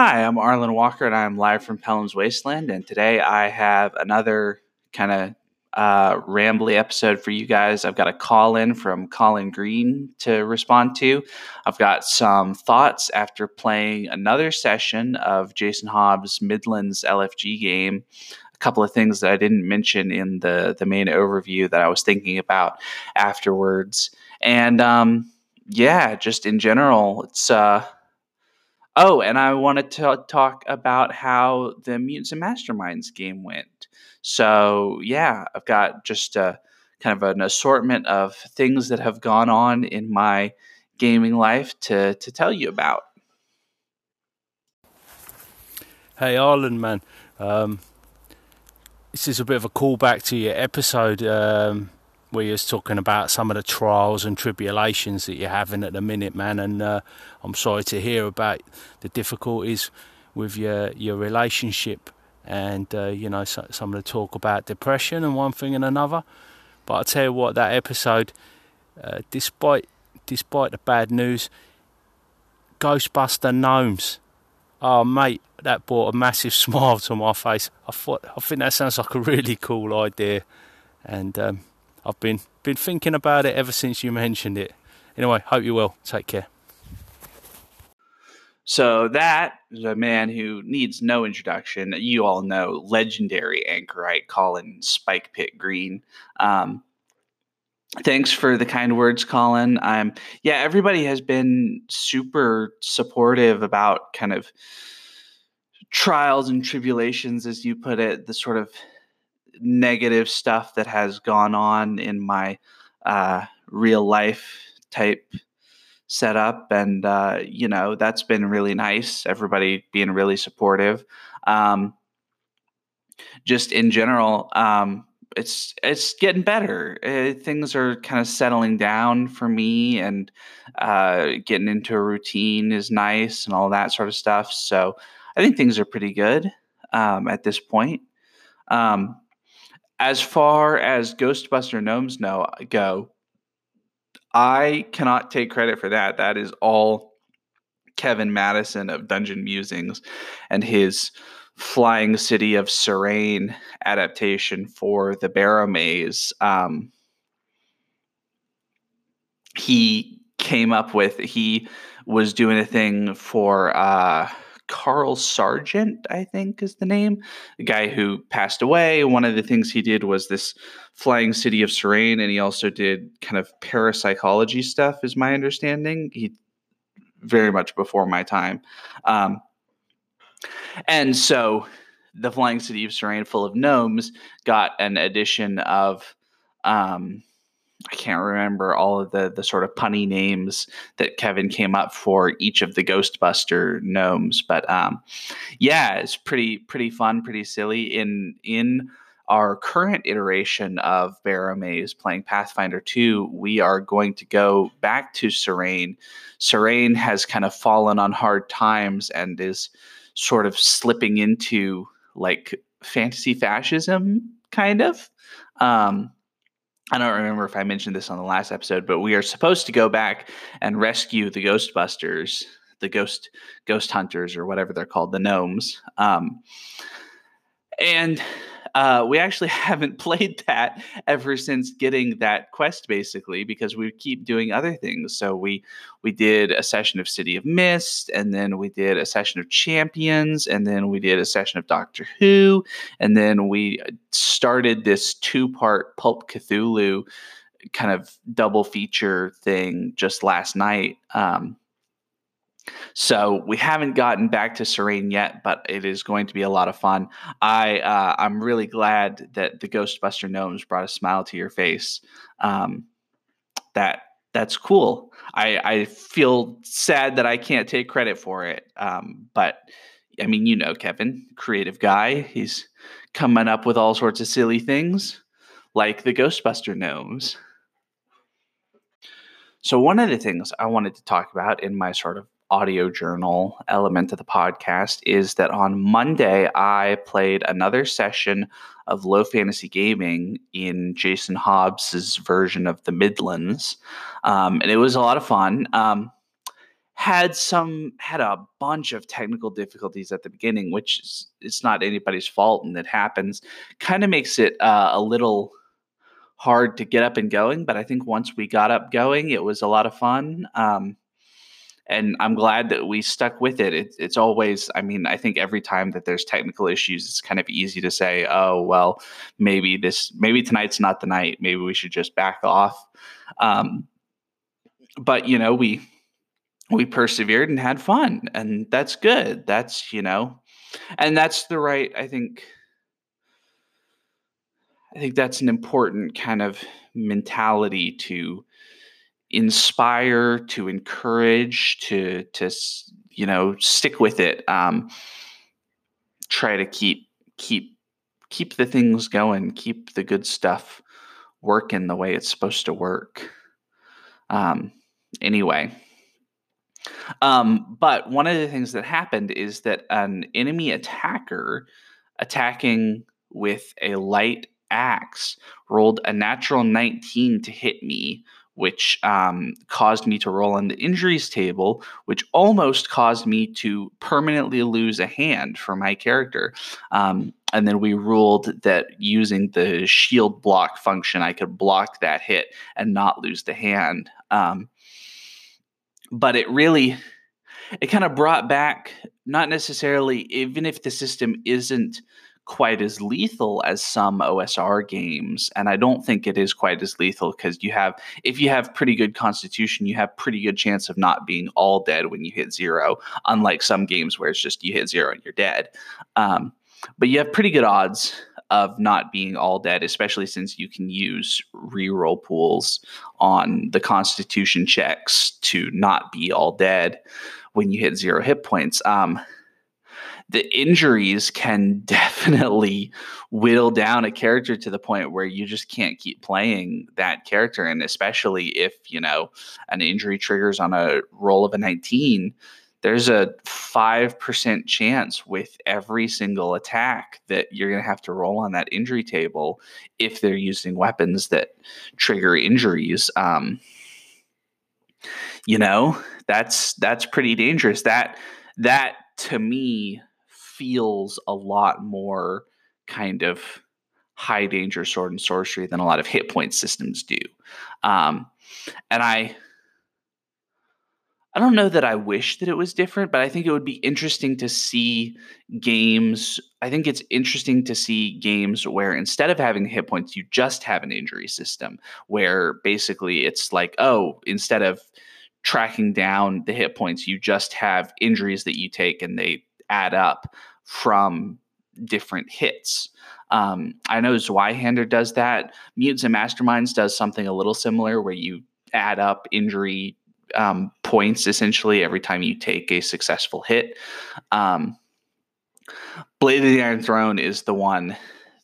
Hi, I'm Arlen Walker, and I'm live from Pellam's Wasteland. And today I have another kind of uh, rambly episode for you guys. I've got a call in from Colin Green to respond to. I've got some thoughts after playing another session of Jason Hobbs' Midlands LFG game. A couple of things that I didn't mention in the the main overview that I was thinking about afterwards, and um, yeah, just in general, it's. Uh, Oh, and I wanted to talk about how the Mutants and Masterminds game went. So, yeah, I've got just a kind of an assortment of things that have gone on in my gaming life to, to tell you about. Hey, Arlen, man. Um, this is a bit of a callback to your episode um, you was talking about some of the trials and tribulations that you're having at the minute, man. And uh, I'm sorry to hear about the difficulties with your your relationship, and uh, you know so, some of the talk about depression and one thing and another. But I tell you what, that episode, uh, despite despite the bad news, Ghostbuster gnomes. Oh mate, that brought a massive smile to my face. I thought I think that sounds like a really cool idea, and um, I've been been thinking about it ever since you mentioned it. Anyway, hope you will. Take care. So that is a man who needs no introduction. You all know legendary anchorite Colin Spike Pit Green. Um, thanks for the kind words, Colin. Um, yeah, everybody has been super supportive about kind of trials and tribulations, as you put it, the sort of negative stuff that has gone on in my uh, real life type setup. And, uh, you know, that's been really nice. Everybody being really supportive. Um, just in general, um, it's it's getting better. Uh, things are kind of settling down for me, and uh, getting into a routine is nice, and all that sort of stuff. So I think things are pretty good um, at this point. Um, as far as Ghostbuster gnomes know, go, I cannot take credit for that. That is all Kevin Madison of Dungeon Musings and his Flying City of Serene adaptation for the Barrowmaze. Um, he came up with, he was doing a thing for. Uh, Carl Sargent, I think is the name, the guy who passed away. One of the things he did was this Flying City of Serene, and he also did kind of parapsychology stuff, is my understanding. He very much before my time. Um, and so the Flying City of Serene, full of gnomes, got an edition of um, I can't remember all of the the sort of punny names that Kevin came up for each of the Ghostbuster gnomes, but um, yeah, it's pretty pretty fun, pretty silly. In in our current iteration of Barrowmaze playing Pathfinder 2, we are going to go back to Serene. Serene has kind of fallen on hard times and is sort of slipping into like fantasy fascism, kind of. Um, I don't remember if I mentioned this on the last episode, but we are supposed to go back and rescue the Ghostbusters, the ghost ghost hunters, or whatever they're called, the gnomes. Um, and uh, we actually haven't played that ever since getting that quest, basically, because we keep doing other things. So we we did a session of City of Mist, and then we did a session of Champions, and then we did a session of Doctor Who, and then we started this two part Pulp Cthulhu kind of double feature thing just last night. Um, so we haven't gotten back to Serene yet, but it is going to be a lot of fun. I uh, I'm really glad that the Ghostbuster gnomes brought a smile to your face. Um, that that's cool. I I feel sad that I can't take credit for it. Um, but I mean, you know, Kevin, creative guy. He's coming up with all sorts of silly things, like the Ghostbuster gnomes. So one of the things I wanted to talk about in my sort of audio journal element of the podcast is that on Monday I played another session of low fantasy gaming in Jason Hobbs's version of the Midlands, um, and it was a lot of fun. Um, had some had a bunch of technical difficulties at the beginning, which is it's not anybody's fault and it happens. Kind of makes it uh, a little hard to get up and going, but I think once we got up going, it was a lot of fun. Um, and I'm glad that we stuck with it. it. It's always, I mean, I think every time that there's technical issues, it's kind of easy to say, oh, well, maybe this, maybe tonight's not the night. Maybe we should just back off. Um, but, you know, we, we persevered and had fun, and that's good. That's, you know, and that's the right, I think, I think that's an important kind of mentality to inspire, to encourage, to to you know stick with it. Um, try to keep keep keep the things going, keep the good stuff working the way it's supposed to work. Um, anyway. Um, but one of the things that happened is that an enemy attacker attacking with a light axe rolled a natural 19 to hit me which um, caused me to roll on the injuries table, which almost caused me to permanently lose a hand for my character. Um, and then we ruled that using the shield block function, I could block that hit and not lose the hand. Um, but it really, it kind of brought back, not necessarily, even if the system isn't quite as lethal as some OSR games. And I don't think it is quite as lethal because you have, if you have pretty good constitution, you have pretty good chance of not being all dead when you hit zero, unlike some games where it's just you hit zero and you're dead. Um, but you have pretty good odds of not being all dead, especially since you can use reroll pools on the constitution checks to not be all dead when you hit zero hit points. Um, the injuries can definitely whittle down a character to the point where you just can't keep playing that character. And especially if, you know, an injury triggers on a roll of a 19, there's a 5% chance with every single attack that you're going to have to roll on that injury table if they're using weapons that trigger injuries. Um, you know, that's that's pretty dangerous. That that to me feels a lot more kind of high danger sword and sorcery than a lot of hit point systems do. Um, and I I don't know that I wish that it was different, but I think it would be interesting to see games. I think it's interesting to see games where instead of having hit points, you just have an injury system where basically it's like, oh, instead of tracking down the hit points, you just have injuries that you take and they add up from different hits. Um, I know Zweihander does that. Mutants and Masterminds does something a little similar where you add up injury um, points essentially every time you take a successful hit. Um, Blade of the Iron Throne is the one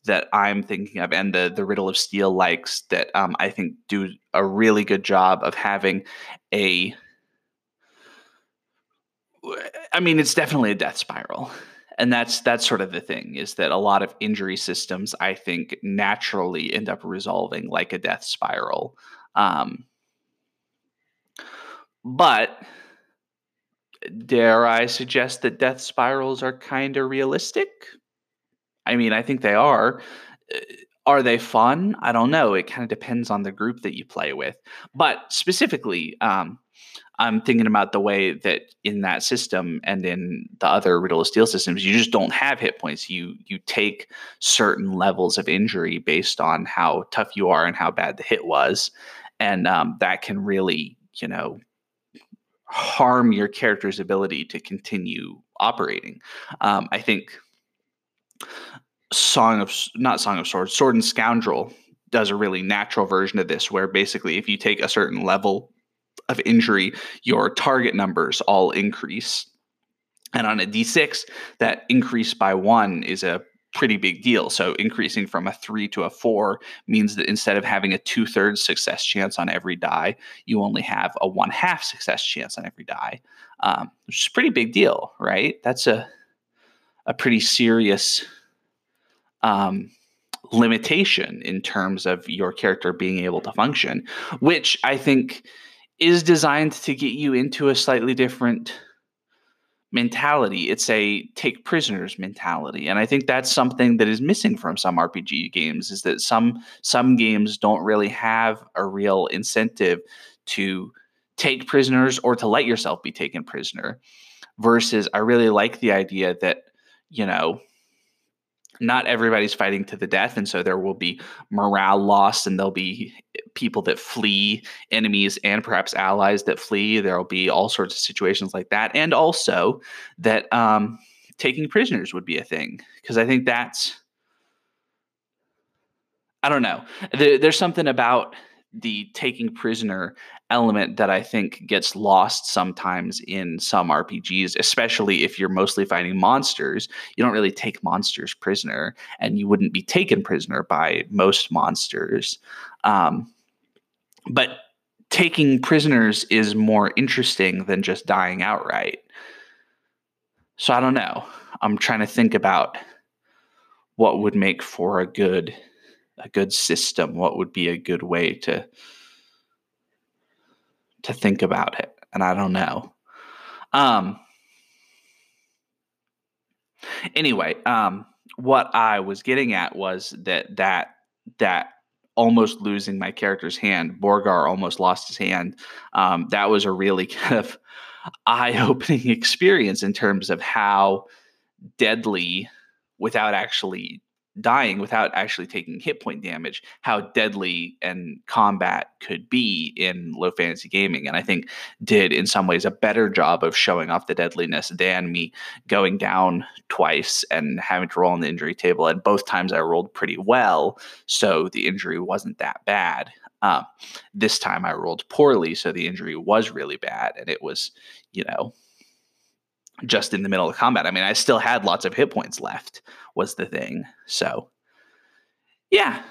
that I'm thinking of, and the the Riddle of Steel likes that um, I think do a really good job of having a. I mean, it's definitely a death spiral. And that's that's sort of the thing is that a lot of injury systems i think naturally end up resolving like a death spiral. Um, but dare i suggest that death spirals are kind of realistic? I mean i think they are. Uh, are they fun? I don't know. It kind of depends on the group that you play with. But specifically um, I'm thinking about the way that in that system and in the other Riddle of Steel systems, you just don't have hit points. You you take certain levels of injury based on how tough you are and how bad the hit was, and um, that can really you know harm your character's ability to continue operating. Um, I think Song of not Song of Swords, Sword and Scoundrel does a really natural version of this, where basically if you take a certain level of injury, your target numbers all increase. And on a d6, that increase by one is a pretty big deal. So increasing from a three to a four means that instead of having a two thirds success chance on every die, you only have a one half success chance on every die, um, which is a pretty big deal, right? That's a a pretty serious um, limitation in terms of your character being able to function, which I think is designed to get you into a slightly different mentality. It's a take prisoners mentality. And I think that's something that is missing from some RPG games is that some some games don't really have a real incentive to take prisoners or to let yourself be taken prisoner. Versus I really like the idea that, you know, not everybody's fighting to the death and so there will be morale loss and there'll be people that flee enemies and perhaps allies that flee. There'll be all sorts of situations like that and also that um, taking prisoners would be a thing because i think that's i don't know. There, there's something about the taking prisoner element that I think gets lost sometimes in some RPGs, especially if you're mostly fighting monsters. You don't really take monsters prisoner, and you wouldn't be taken prisoner by most monsters. Um, but taking prisoners is more interesting than just dying outright. So I don't know. I'm trying to think about what would make for a good a good system what would be a good way to to think about it and i don't know. Um anyway um what i was getting at was that that that almost losing my character's hand borgar almost lost his hand um, that was a really kind of eye-opening experience in terms of how deadly without actually dying without actually taking hit point damage, how deadly and combat could be in low fantasy gaming. And I think did in some ways a better job of showing off the deadliness than me going down twice and having to roll on the injury table. And both times I rolled pretty well, so the injury wasn't that bad. Um, this time I rolled poorly, so the injury was really bad, and it was, you know, just in the middle of combat. I mean, I still had lots of hit points left, was the thing. So, yeah,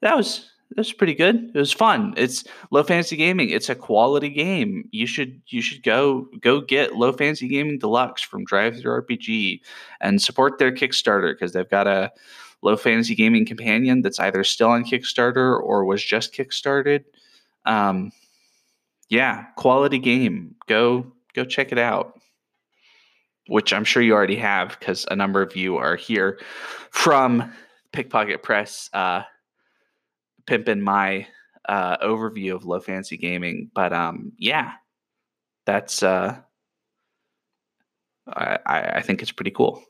that was that was pretty good. It was fun. It's low fantasy gaming. It's a quality game. You should you should go go get low fantasy gaming deluxe from DriveThruRPG and support their Kickstarter because they've got a low fantasy gaming companion that's either still on Kickstarter or was just kickstarted. Um, yeah, quality game. Go go check it out which I'm sure you already have because a number of you are here from Pickpocket Press, uh, pimping my uh, overview of low fantasy gaming. But um, yeah, that's uh, I, I think it's pretty cool.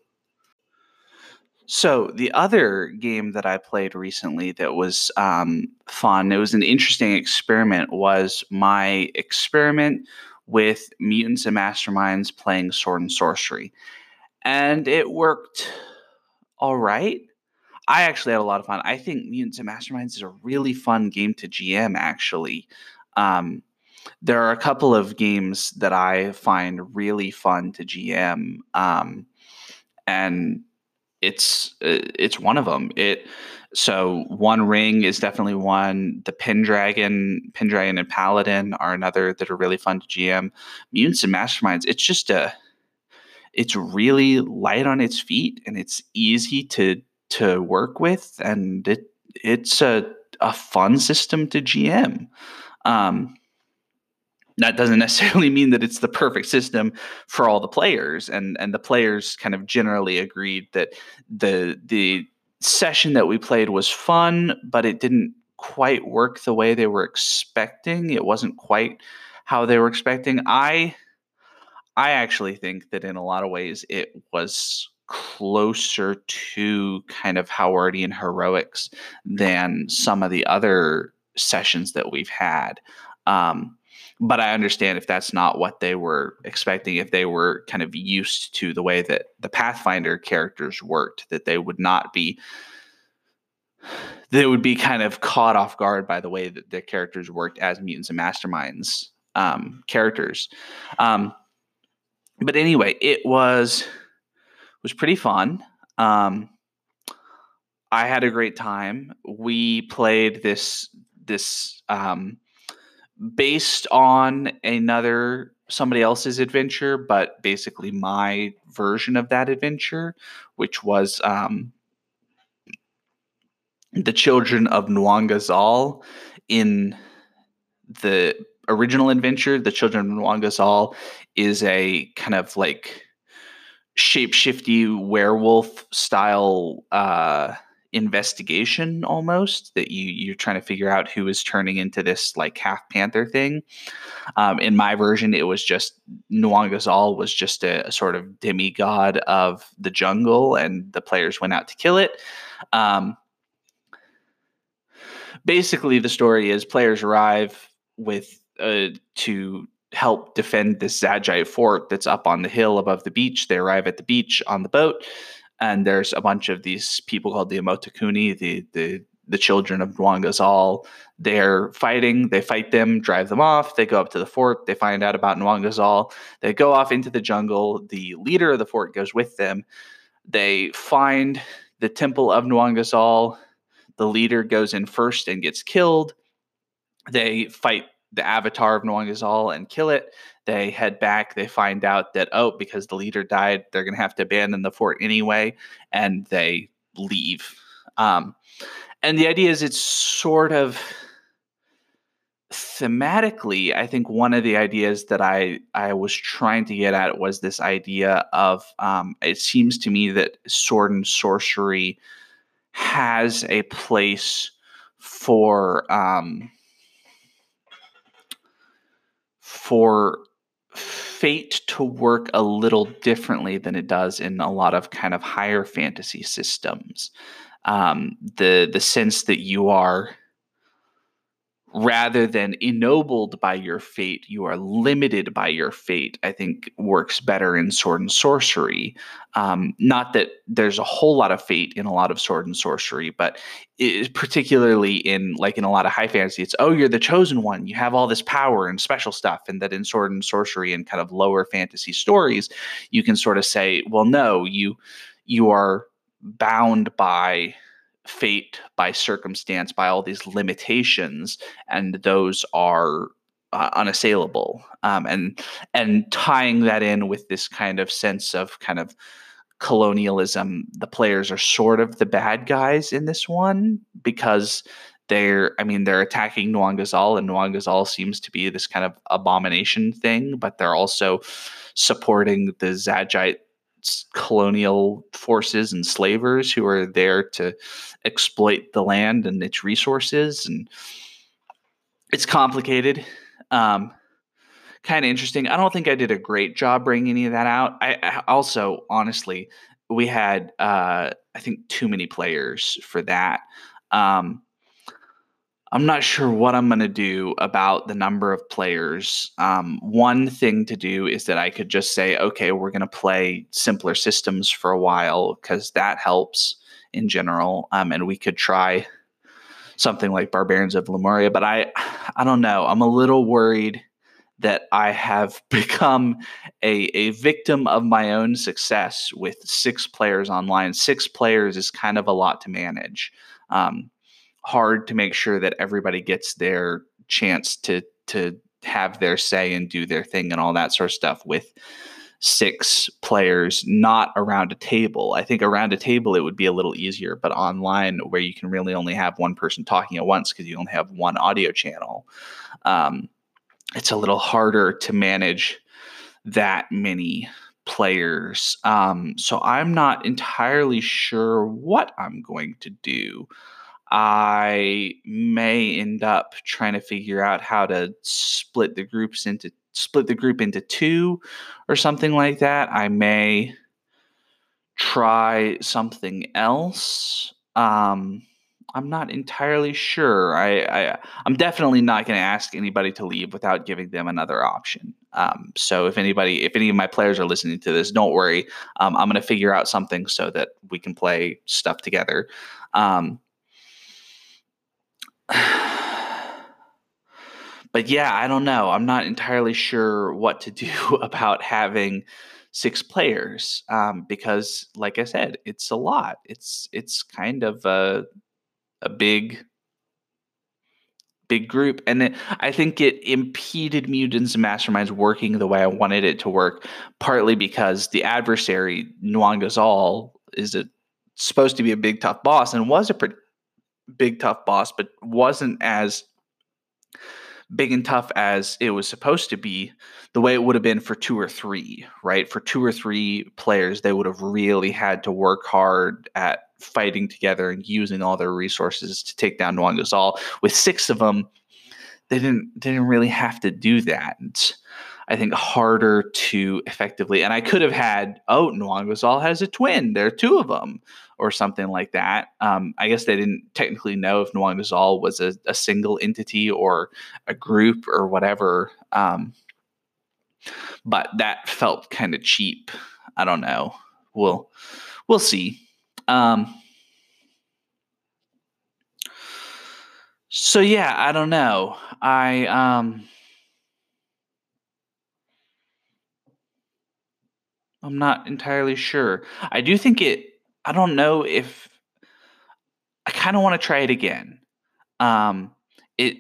So the other game that I played recently that was um, fun, it was an interesting experiment, was my experiment with mutants and masterminds playing sword and sorcery. And it worked all right. I actually had a lot of fun. I think Mutants and Masterminds is a really fun game to GM, actually. Um, there are a couple of games that I find really fun to GM. Um, and it's uh, it's one of them. It so One Ring is definitely one. The Pendragon, Pendragon and Paladin are another that are really fun to GM. Mutants and Masterminds, it's just a it's really light on its feet and it's easy to to work with and it it's a a fun system to GM. Um, that doesn't necessarily mean that it's the perfect system for all the players and and the players kind of generally agreed that the the session that we played was fun but it didn't quite work the way they were expecting. It wasn't quite how they were expecting. I i actually think that in a lot of ways it was closer to kind of howardian heroics than some of the other sessions that we've had. Um, but I understand if that's not what they were expecting, if they were kind of used to the way that the Pathfinder characters worked, that they would not be they would be kind of caught off guard by the way that their characters worked as mutants and masterminds um, characters. Um, but anyway, it was was pretty fun. Um, I had a great time. We played this this um, based on another somebody else's adventure, but basically my version of that adventure, which was um, the children of Nwangazal in the original adventure, The Children of Nwangazal, is a kind of like shapeshifty werewolf style uh, investigation almost that you you're trying to figure out who is turning into this like half panther thing. Um, in my version, it was just Nwangazal was just a, a, sort of demigod of the jungle, and the players went out to kill it. Um, basically, the story is players arrive with uh, to help defend this Zagite fort that's up on the hill above the beach. They arrive at the beach on the boat, and there's a bunch of these people called the Omotakuni, the the the children of Nwangazal. They're fighting. They fight them, drive them off. They go up to the fort. They find out about Nwangazal. They go off into the jungle. The leader of the fort goes with them. They find the temple of Nwangazal. The leader goes in first and gets killed. They fight the avatar of Nwangazal and kill it. They head back. They find out that, oh, because the leader died, they're going to have to abandon the fort anyway. And they leave. Um, and the idea is it's sort of thematically i think one of the ideas that i i was trying to get at was this idea of um, it seems to me that sword and sorcery has a place for um, for fate to work a little differently than it does in a lot of kind of higher fantasy systems. Um, the the sense that you are rather than ennobled by your fate, you are limited by your fate, I think works better in sword and sorcery. Um, not that there's a whole lot of fate in a lot of sword and sorcery, but particularly in like in a lot of high fantasy, it's oh, you're the chosen one, you have all this power and special stuff. And that in sword and sorcery and kind of lower fantasy stories, you can sort of say, well, no, you you are bound by fate, by circumstance, by all these limitations, and those are uh, unassailable. Um, and and tying that in with this kind of sense of kind of colonialism, the players are sort of the bad guys in this one because they're I mean they're attacking Nwangazal and Nwangazal seems to be this kind of abomination thing, but they're also supporting the Zagite colonial forces and slavers who are there to exploit the land and its resources and it's complicated um, kind of interesting. I don't think i did a great job bringing any of that out. I, I also honestly we had uh, i think too many players for that. Um, I'm not sure what I'm going to do about the number of players. Um, one thing to do is that I could just say, okay, we're going to play simpler systems for a while because that helps in general. Um, and we could try something like Barbarians of Lemuria. But I, I don't know. I'm a little worried that I have become a, a victim of my own success with six players online. Six players is kind of a lot to manage. Um, hard to make sure that everybody gets their chance to to have their say and do their thing and all that sort of stuff with six players not around a table. I think around a table it would be a little easier, but online where you can really only have one person talking at once because you only have one audio channel, um, it's a little harder to manage that many players. Um, so I'm not entirely sure what I'm going to do. I may end up trying to figure out how to split the groups into split the group into two or something like that. I may try something else. Um, I'm not entirely sure. I, I am definitely not going to ask anybody to leave without giving them another option. Um, so if anybody, if any of my players are listening to this, don't worry. Um, I'm going to figure out something so that we can play stuff together. Um, but yeah, I don't know. I'm not entirely sure what to do about having six players um, because, like I said, it's a lot. It's it's kind of a a big big group, and it, I think it impeded Mutants and Masterminds working the way I wanted it to work. Partly because the adversary Nwangazal is a, supposed to be a big tough boss and was a pretty big tough boss, but wasn't as big and tough as it was supposed to be, the way it would have been for two or three, right? For two or three players, they would have really had to work hard at fighting together and using all their resources to take down Nwangazal. With six of them, they didn't they didn't really have to do that. I think harder to effectively. And I could have had oh Nwangazal has a twin. There are two of them or something like that. Um, I guess they didn't technically know if Nwangazal was a, a, single entity or a group or whatever. Um, but that felt kind of cheap. I don't know. We'll we'll see. Um, so yeah, I don't know. I um, I'm not entirely sure. I do think it. I don't know if I kind of want to try it again. Um, it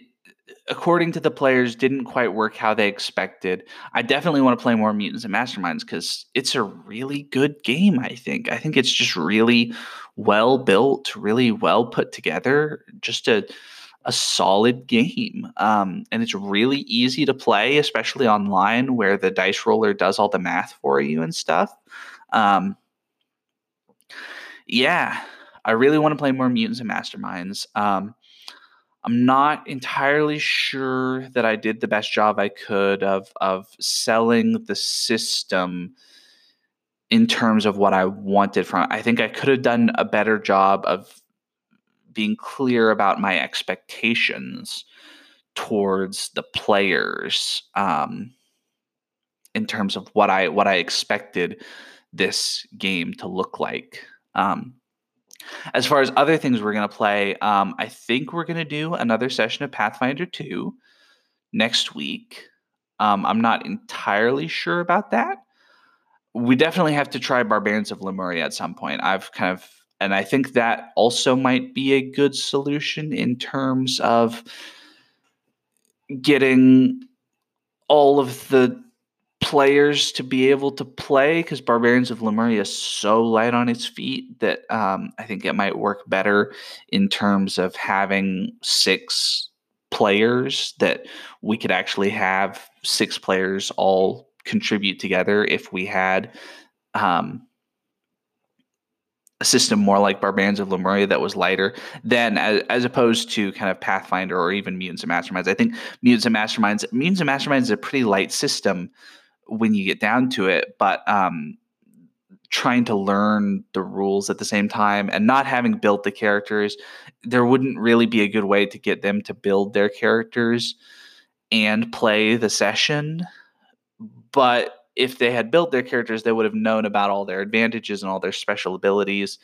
according to the players, didn't quite work how they expected. I definitely want to play more Mutants and Masterminds because it's a really good game, I think. I think it's just really well built, really well put together, just a a solid game. Um, and it's really easy to play, especially online where the dice roller does all the math for you and stuff. Um, yeah, I really want to play more Mutants and Masterminds. Um, I'm not entirely sure that I did the best job I could of of selling the system in terms of what I wanted from it. I think I could have done a better job of being clear about my expectations towards the players um, in terms of what I what I expected this game to look like. Um, as far as other things we're going to play, um, I think we're going to do another session of Pathfinder 2 next week. Um, I'm not entirely sure about that. We definitely have to try Barbarians of Lemuria at some point. I've kind of, and I think that also might be a good solution in terms of getting all of the players to be able to play because Barbarians of Lemuria is so light on its feet that um, I think it might work better in terms of having six players that we could actually have six players all contribute together if we had um, a system more like Barbarians of Lemuria that was lighter than as, as, opposed to kind of Pathfinder or even Mutants and Masterminds. I think Mutants and Masterminds, Mutants and Masterminds is a pretty light system when you get down to it, but um, trying to learn the rules at the same time and not having built the characters, there wouldn't really be a good way to get them to build their characters and play the session. But if they had built their characters, they would have known about all their advantages and all their special abilities.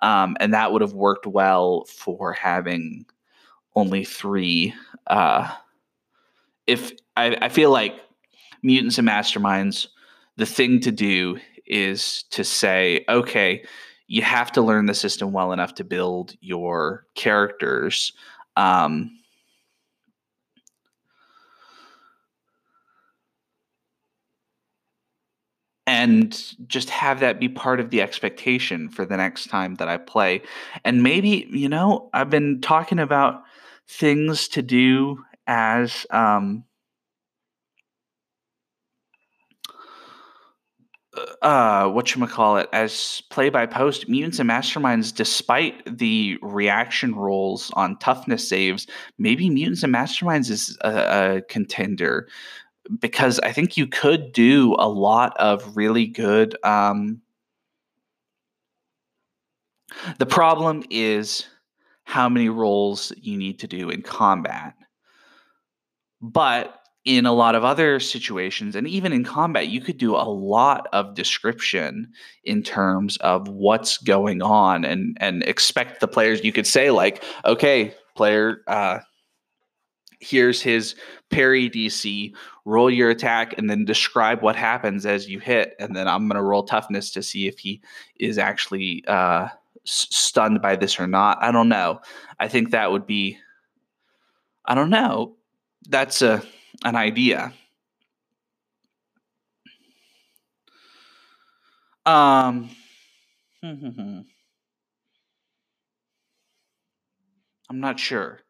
Um, and that would have worked well for having only three. Uh, if I, I feel like mutants and masterminds, the thing to do is to say, okay, you have to learn the system well enough to build your characters. Um, and just have that be part of the expectation for the next time that I play. And maybe, you know, I've been talking about things to do as um, uh what you call it as play by post mutants and masterminds despite the reaction rolls on toughness saves maybe mutants and masterminds is a, a, contender because i think you could do a lot of really good um the problem is how many rolls you need to do in combat. But in a lot of other situations and even in combat you could do a lot of description in terms of what's going on and and expect the players you could say like okay player uh here's his parry dc roll your attack and then describe what happens as you hit and then i'm going to roll toughness to see if he is actually uh stunned by this or not i don't know i think that would be i don't know that's a an idea. Um, I'm not sure.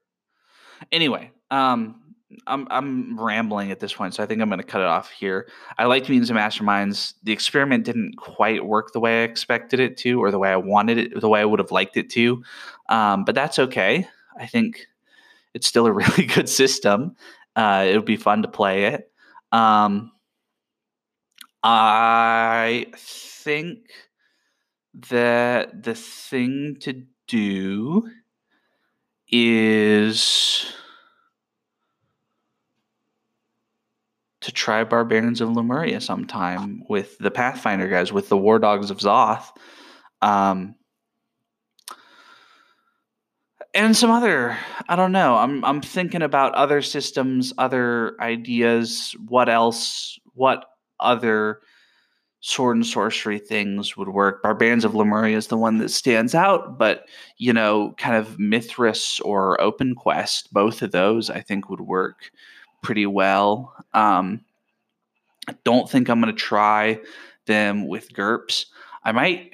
Anyway, um, I'm I'm rambling at this point, so I think I'm going to cut it off here. I liked Mutants and Masterminds. The experiment didn't quite work the way I expected it to, or the way I wanted it, the way I would have liked it to. Um, but that's okay. I think it's still a really good system. Uh, it would be fun to play it. Um, I think that the thing to do is to try Barbarians of Lemuria sometime with the Pathfinder guys, with the War Dogs of Zoth. Um, and some other i don't know i'm i'm thinking about other systems other ideas what else what other sword and sorcery things would work barbarians of lemuria is the one that stands out but you know kind of Mythras or OpenQuest both of those i think would work pretty well um i don't think i'm going to try them with GURPS i might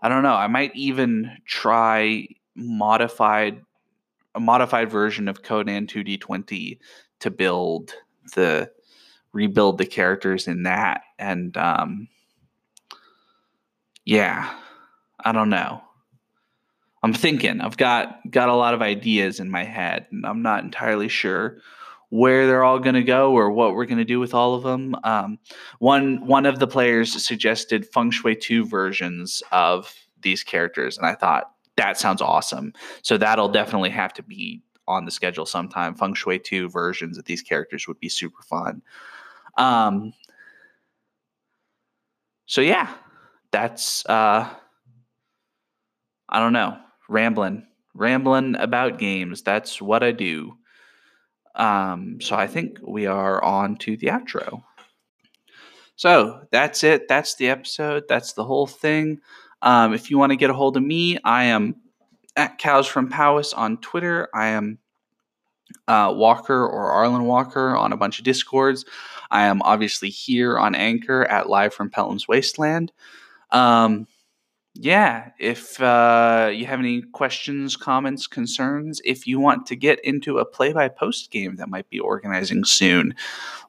I don't know. I might even try modified a modified version of Conan 2D20 to build the rebuild the characters in that and um yeah i don't know i'm thinking i've got got a lot of ideas in my head and i'm not entirely sure where they're all going to go or what we're going to do with all of them um, one one of the players suggested feng shui 2 versions of these characters and i thought that sounds awesome. So that'll definitely have to be on the schedule sometime. Feng Shui 2 versions of these characters would be super fun. Um, so yeah, that's uh I don't know, rambling, rambling about games. That's what I do. Um, so I think we are on to the outro. So that's it. That's the episode. That's the whole thing. Um, if you want to get a hold of me, I am at Cows from Powis on Twitter. I am uh, Walker or Arlen Walker on a bunch of Discords. I am obviously here on Anchor at Live from Pellam's Wasteland. Um, yeah, if uh, you have any questions, comments, concerns, if you want to get into a play by post game that might be organizing soon,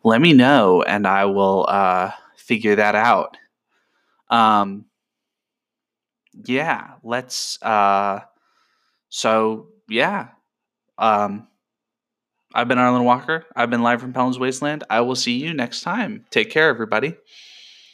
let me know and I will uh, figure that out. Um, yeah, let's. Uh, so yeah, um, I've been Arlen Walker. I've been live from Pellam's Wasteland. I will see you next time. Take care, everybody.